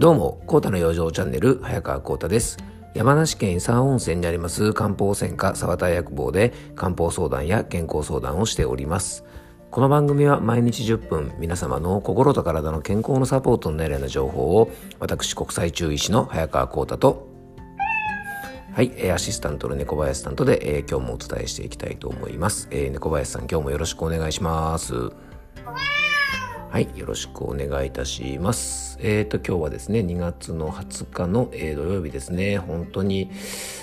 どうも、コータの養生チャンネル、早川コータです。山梨県伊佐温泉にあります漢方専科沢田薬房で漢方相談や健康相談をしております。この番組は毎日10分皆様の心と体の健康のサポートになるような情報を私国際中医師の早川コータとはい、アシスタントの猫林さんとで、えー今日もお伝えしていきたいと思います。えー猫林さん今日もよろしくお願いします。はい、よろしくお願いいたします。えっ、と今日はですね、2月の20日の、えー土曜日ですね。本当に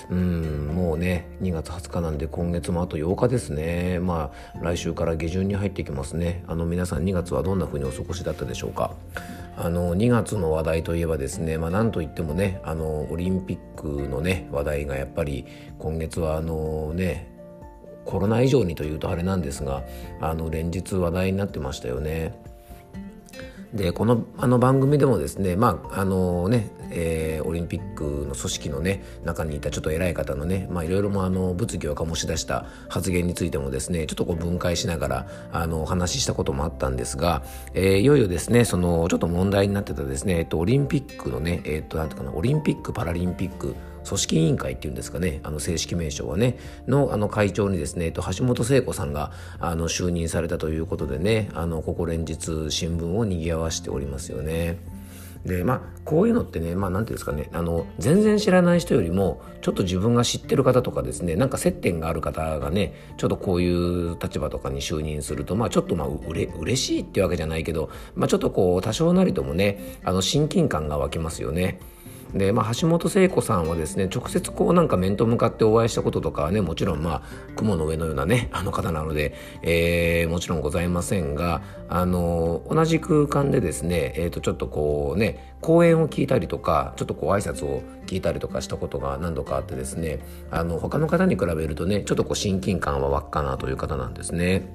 うんもうね、2月20日なんで今月もあと8日ですね。まあ来週から下旬に入ってきますね。あの皆さん2月はどんな風にお過ごしだったでしょうか。あの2月の話題といえばですね、まあ、なんといってもねあのオリンピックのね話題がやっぱり今月はあのねコロナ以上にというとあれなんですがあの連日話題になってましたよね。でこのあの番組でもですねまああのね、えーオリンピックの組織のね中にいたちょっと偉い方のねまあいろいろもあの物議を醸し出した発言についてもですねちょっとこう分解しながらあのお話ししたこともあったんですが、えーいよいよですねそのちょっと問題になってたですね、えっと、オリンピックのねえっとなんていうかなオリンピック・パラリンピック組織委員会っていうんですかねあの正式名称はねのあの会長にですね、えっと、橋本聖子さんがあの就任されたということでねあのここ連日新聞を賑わしておりますよね。でまあこういうのってねまあ何ていうんですかねあの全然知らない人よりもちょっと自分が知ってる方とかですねなんか接点がある方がねちょっとこういう立場とかに就任するとまあちょっとまあうれ嬉しいっていうわけじゃないけどまあちょっとこう多少なりともねあの親近感が湧きますよね。でまあ、橋本聖子さんはですね直接こうなんか面と向かってお会いしたこととかはねもちろんまあ雲の上のようなねあの方なので、えーもちろんございませんがあの同じ空間でですね、えー、とちょっとこうね講演を聞いたりとかちょっとこう挨拶を聞いたりとかしたことが何度かあってですねあの他の方に比べるとねちょっとこう親近感は湧くかなという方なんですね。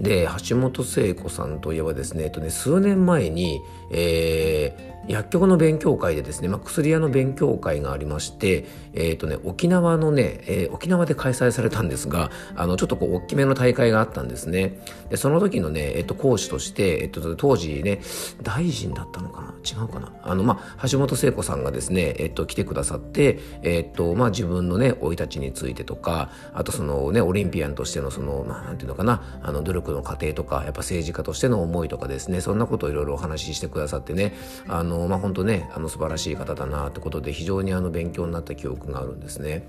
で橋本聖子さんといえばですね,、えっと、ね数年前に、え薬局の勉強会でですね、まあ、薬屋の勉強会がありまして、えっとね、沖縄のね、えー沖縄で開催されたんですがあのちょっとこう大きめの大会があったんですね。でその時のね、えっと、講師として、えっと、当時ね大臣だったのかな？違うかな？あの、まあ、橋本聖子さんがですね、えっと、来てくださって、えっとまあ、自分のね生い立ちについてとかあとそのねオリンピアンとしてのその、まあ、なんていうのかな？あの努力の過程とかやっぱ政治家としての思いとかですねそんなことをいろいろお話ししてくださってねあのまあ本当ねあの素晴らしい方だなってことで非常にあの勉強になった記憶があるんですね。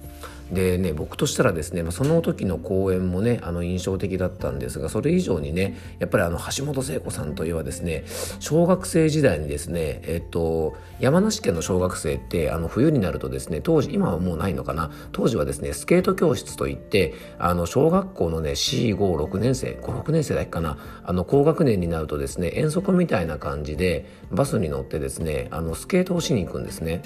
でね僕としたらですね、まあ、その時の講演もねあの印象的だったんですがそれ以上にねやっぱりあの橋本聖子さんといえばですね小学生時代にですねえっと山梨県の小学生ってあの冬になるとですね当時今はもうないのかな当時はですねスケート教室といってあの小学校のね456年生56年生だけかなあの高学年になるとですね遠足みたいな感じでバスに乗ってですねねあのスケートをしに行くんですね。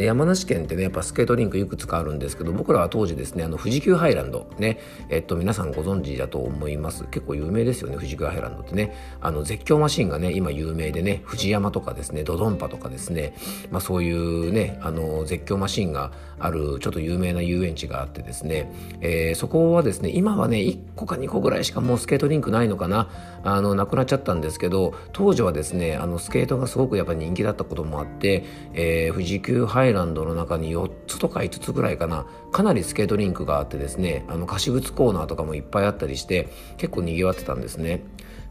で山梨県ってねやっぱスケートリンクいくつかあるんですけど僕らは当時ですねあの富士急ハイランドねえっと皆さんご存知だと思います。結構有名ですよね富士急ハイランドってね。あの絶叫マシンがね今有名でね富士山とかですねドドンパとかですね。まあそういうねあの絶叫マシンがあるちょっと有名な遊園地があってですね、えーそこはですね今はね1個か2個ぐらいしかもうスケートリンクないのかな。あのなくなっちゃったんですけど当時はですねあのスケートがすごくやっぱ人気だったこともあって、えー富士急ハイランドランドの中に4つとか5つぐらいかなかなりスケートリンクがあってですねあの貸し物コーナーとかもいっぱいあったりして結構にぎわってたんですね。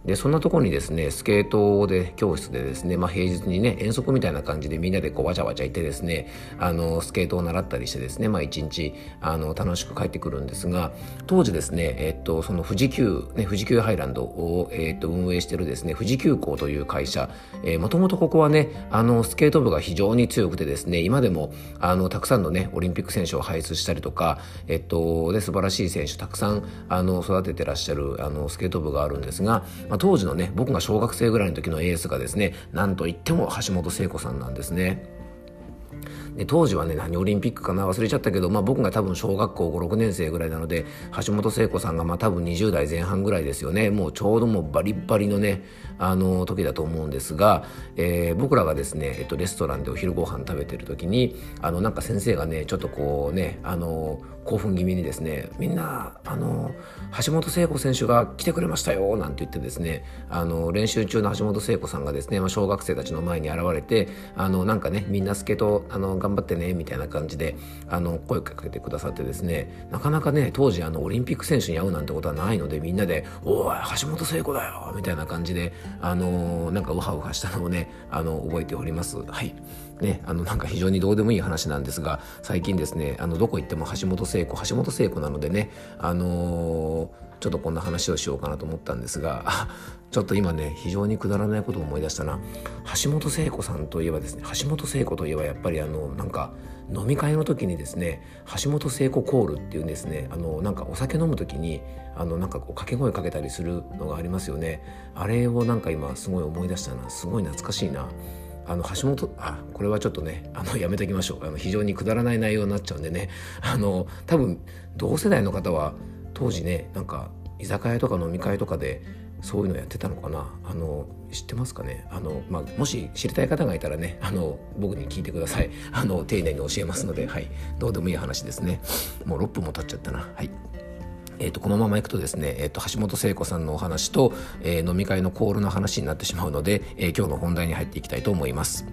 でそんなところにですねスケートで教室でですね、まあ、平日にね遠足みたいな感じでみんなでこうわちゃわちゃいてですねあのスケートを習ったりしてですね、まあ、一日あの楽しく帰ってくるんですが当時ですね、えっと、その富士急、ね、富士急ハイランドを、えっと、運営してるですね富士急行という会社もともとここはねあのスケート部が非常に強くてですね今でもあのたくさんのねオリンピック選手を輩出したりとか、えっとで素晴らしい選手たくさんあの育ててらっしゃるあのスケート部があるんですが、まあ、当時のね僕が小学生ぐらいの時のエースがですねなんといっても橋本聖子さんなんですね。で当時はね何オリンピックかな忘れちゃったけど、まあ、僕が多分小学校56年生ぐらいなので橋本聖子さんがまあ多分20代前半ぐらいですよねもうちょうどもうバリバリのねあの時だと思うんですが、えー、僕らがですね、えっと、レストランでお昼ご飯食べてる時にあのなんか先生がねちょっとこうねあの興奮気味にですねみんなあの橋本聖子選手が来てくれましたよなんて言ってですねあの練習中の橋本聖子さんがですね、ま、小学生たちの前に現れてあのなんかねみんなスケートあの頑張ってねみたいな感じであの声をかけてくださってですねなかなかね当時あのオリンピック選手に会うなんてことはないのでみんなで「おい橋本聖子だよ」みたいな感じであのなんかウハウハしたのをねあの覚えております。はいね、あのなんか非常にどうでもいい話なんですが最近ですねあのどこ行っても橋本聖子橋本聖子なのでねあのーちょっとこんな話をしようかなと思ったんですがちょっと今ね非常にくだらないことを思い出したな。橋本聖子さんといえばですね橋本聖子といえばやっぱりあのなんか飲み会の時にですね橋本聖子コールっていうんですねあのなんかお酒飲む時にあのなんかこう掛け声かけたりするのがありますよね。あれをなんか今すごい思い出したな。すごい懐かしいな。あの橋本あこれはちょっとねあのやめときましょう。あの非常にくだらない内容になっちゃうんでね。あの多分同世代の方は当時ねなんか居酒屋とか飲み会とかでそういうのやってたのかな。あの知ってますかね。あの、まあ、もし知りたい方がいたらねあの僕に聞いてください。あの丁寧に教えますので、はい、どうでもいい話ですね。もう6分も経っちゃったな。はい。えーと、このままいくとですね、えーと、橋本聖子さんのお話と、えー、飲み会のコールの話になってしまうので、えー、今日の本題に入っていきたいと思います。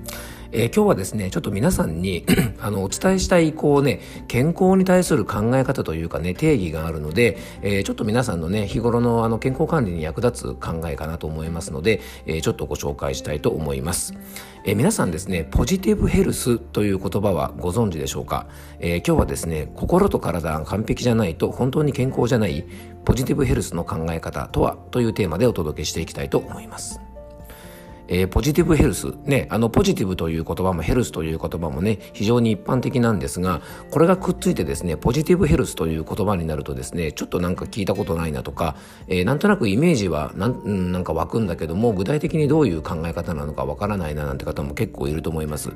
えー、今日はですね、ちょっと皆さんに あのお伝えしたいこうね、健康に対する考え方というかね、定義があるので、えー、ちょっと皆さんのね、日頃のあの健康管理に役立つ考えかなと思いますので、えー、ちょっとご紹介したいと思います。えー、皆さんですね、ポジティブヘルスという言葉はご存知でしょうか、えー、今日はですね、心と体が完璧じゃないと本当に健康じゃない、ポジティブヘルスの考え方とはというテーマでお届けしていきたいと思います。えー、ポジティブヘルス。ね、あの、ポジティブという言葉もヘルスという言葉もね、非常に一般的なんですが、これがくっついてですね、ポジティブヘルスという言葉になるとですね、ちょっとなんか聞いたことないなとか、えー、なんとなくイメージはなん、なんか湧くんだけども、具体的にどういう考え方なのかわからないななんて方も結構いると思います。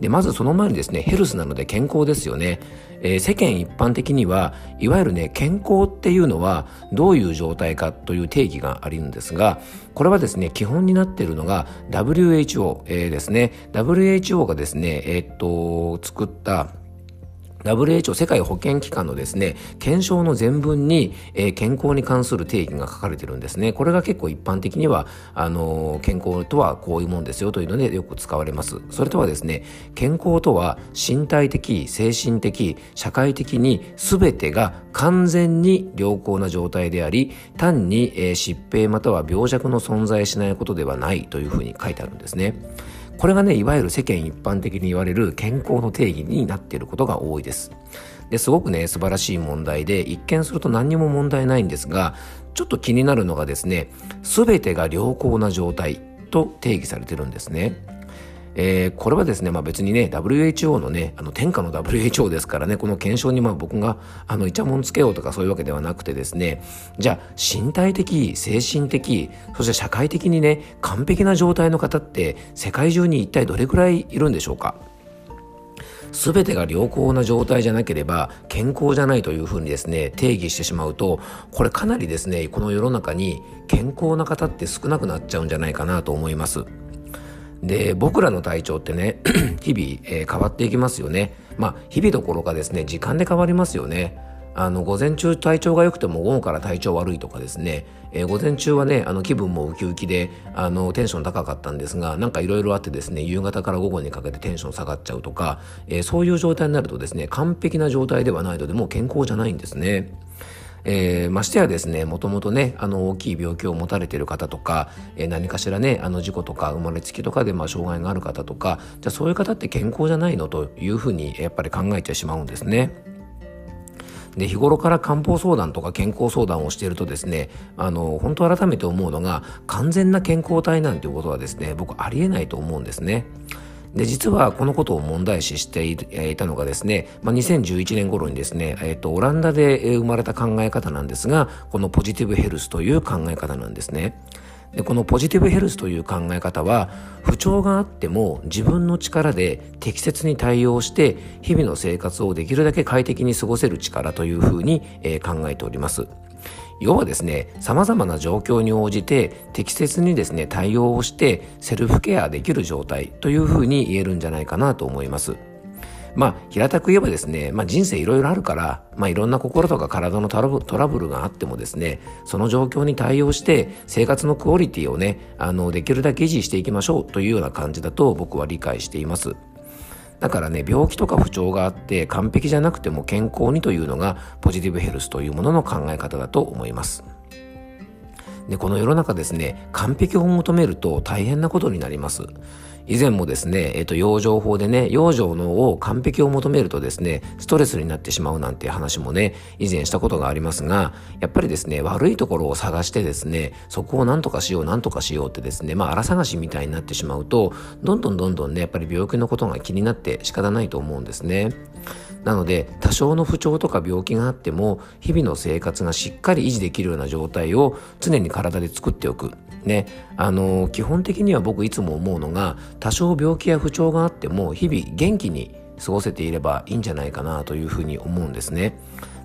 で、まずその前にですね、ヘルスなので健康ですよね。えー、世間一般的には、いわゆるね、健康っていうのはどういう状態かという定義があるんですが、これはですね、基本になっているのが WHO、えー、ですね。WHO がですね、えー、っと、作った WHO 世界保健機関のですね、検証の全文に、えー、健康に関する定義が書かれてるんですね。これが結構一般的には、あのー、健康とはこういうもんですよというのでよく使われます。それとはですね、健康とは身体的、精神的、社会的に全てが完全に良好な状態であり、単に、えー、疾病または病弱の存在しないことではないというふうに書いてあるんですね。これがね、いわゆる世間一般的に言われる健康の定義になっていることが多いです。ですごくね、素晴らしい問題で、一見すると何にも問題ないんですが、ちょっと気になるのがですね、全てが良好な状態と定義されてるんですね。えー、これはですね、まあ別にね、WHO のね、あの天下の WHO ですからね、この検証にまあ僕があのイチャモンつけようとかそういうわけではなくてですね、じゃあ身体的、精神的、そして社会的にね、完璧な状態の方って世界中に一体どれくらいいるんでしょうか？全てが良好な状態じゃなければ健康じゃないというふうにですね定義してしまうとこれかなりですねこの世の中に健康な方って少なくなっちゃうんじゃないかなと思います。で僕らの体調ってね 日々、えー、変わっていきますよね。まあ日々どころかですね時間で変わりますよね。あの午前中体調が良くても午後から体調悪いとかですね、えー、午前中はねあの気分もウキウキであのテンション高かったんですがなんかいろいろあってですね夕方から午後にかけてテンション下がっちゃうとか、えー、そういう状態になるとですね完璧な状態ではないのでもう健康じゃないんですね。えー、ましてやですね、もともとね、あの、大きい病気を持たれている方とか、えー、何かしらね、あの、事故とか生まれつきとかで、まあ、障害がある方とか、じゃあそういう方って健康じゃないのというふうに、やっぱり考えてしまうんですね。で日頃から漢方相談とか健康相談をしているとですねあの本当改めて思うのが完全な健康体なんていうことはですね僕ありえないと思うんですね。で、実はこのことを問題視していたのがですね、まあ、2011年頃にですね、えっ、と、オランダで生まれた考え方なんですが、このポジティブヘルスという考え方なんですね。でこのポジティブヘルスという考え方は不調があっても自分の力で適切に対応して日々の生活をできるだけ快適に過ごせる力というふうに、えー、考えております要はですね様々な状況に応じて適切にですね対応をしてセルフケアできる状態というふうに言えるんじゃないかなと思いますまあ、平たく言えばですね、まあ、人生いろいろあるから、まあ、いろんな心とか体のトラブルがあってもですね、その状況に対応して生活のクオリティをね、あの、できるだけ維持していきましょうというような感じだと僕は理解しています。だからね、病気とか不調があって完璧じゃなくても健康にというのがポジティブヘルスというものの考え方だと思います。で、この世の中ですね、完璧を求めると大変なことになります。以前もですね、えっ、と、養生法でね、養生のを完璧を求めるとですね、ストレスになってしまうなんて話もね、以前したことがありますが、やっぱりですね、悪いところを探してですね、そこを何とかしよう、何とかしようってですね、まあ、荒探しみたいになってしまうと、どんどんどんどんね、やっぱり病気のことが気になって仕方ないと思うんですね。なので多少の不調とか病気があっても日々の生活がしっかり維持できるような状態を常に体で作っておく。ね、あの基本的には僕いつも思うのが多少病気や不調があっても日々元気に過ごせていればいいんじゃないかなというふうに思うんですね。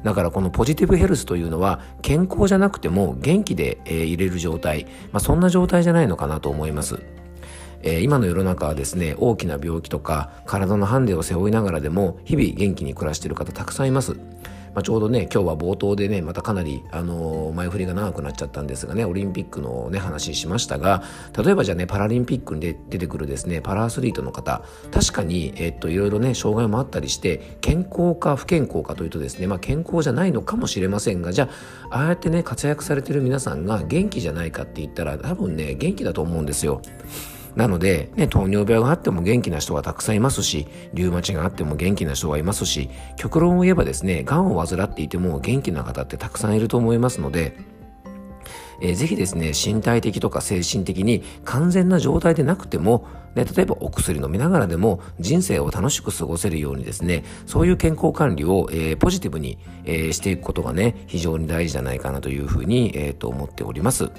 だからこのポジティブヘルスというのは健康じゃなくても元気で、えー、れる状態、まあ、そんな状態じゃないのかなと思います。えー、今の世の中はですね大きな病気とか体のハンデを背負いながらでも日々元気に暮らしている方たくさんいます。まあ、ちょうどね今日は冒頭でねまたかなり、あの、前振りが長くなっちゃったんですがねオリンピックのね話しましたが例えばじゃあねパラリンピックに出てくるですねパラアスリートの方確かに、えっといろいろね障害もあったりして健康か不健康かというとですね、まあ、健康じゃないのかもしれませんがじゃあああやってね活躍されてる皆さんが元気じゃないかって言ったら多分ね元気だと思うんですよ。なので、ね、糖尿病があっても元気な人がたくさんいますし、リウマチがあっても元気な人がいますし、極論を言えばですね、癌を患っていても元気な方ってたくさんいると思いますので、えー、ぜひですね、身体的とか精神的に完全な状態でなくても、ね、例えばお薬飲みながらでも人生を楽しく過ごせるようにですね、そういう健康管理を、えー、ポジティブに、えー、していくことがね、非常に大事じゃないかなというふうに、えー、と思っております。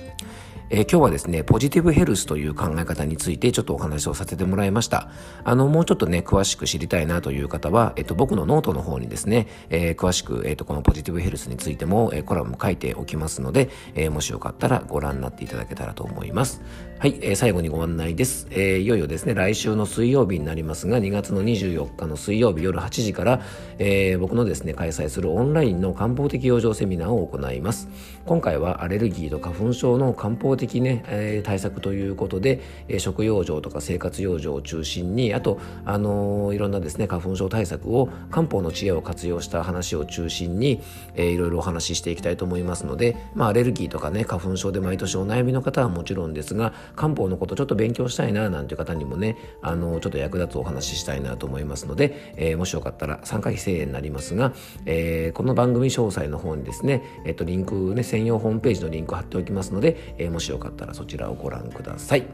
えー、今日はですね、ポジティブヘルスという考え方についてちょっとお話をさせてもらいました。あの、もうちょっとね、詳しく知りたいなという方は、えっと、僕のノートの方にですね、えー、詳しく、えっと、このポジティブヘルスについても、えー、コラム書いておきますので、え、もしよかったらご覧になっていただけたらと思います。はい、え、最後にご案内です、え。いよいよですね、来週の水曜日になりますが、2月の24日の水曜日夜8時から、え、僕のですね、開催するオンラインの漢方的養生セミナーを行います。今回はアレルギーと花粉症の漢方的ね、えー、対策ということで、えー、食養生とか生活養生を中心に、あと、あのー、いろんなですね、花粉症対策を漢方の知恵を活用した話を中心に、えー、いろいろお話ししていきたいと思いますので、まあ、アレルギーとかね、花粉症で毎年お悩みの方はもちろんですが、漢方のことちょっと勉強したいななんていう方にもねあのちょっと役立つお話ししたいなと思いますので、えー、もしよかったら参加費1000円になりますが、えー、この番組詳細の方にですね、えっ、とリンクね専用ホームページのリンク貼っておきますので、えー、もしよかったらそちらをご覧ください、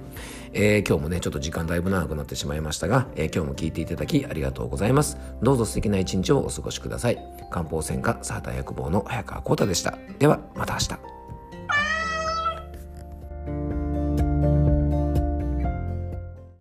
え今日もねちょっと時間だいぶ長くなってしまいましたが、え今日も聞いていただきありがとうございます。どうぞ素敵な一日をお過ごしください。漢方専科サーター薬房の早川浩太でした。ではまた明日。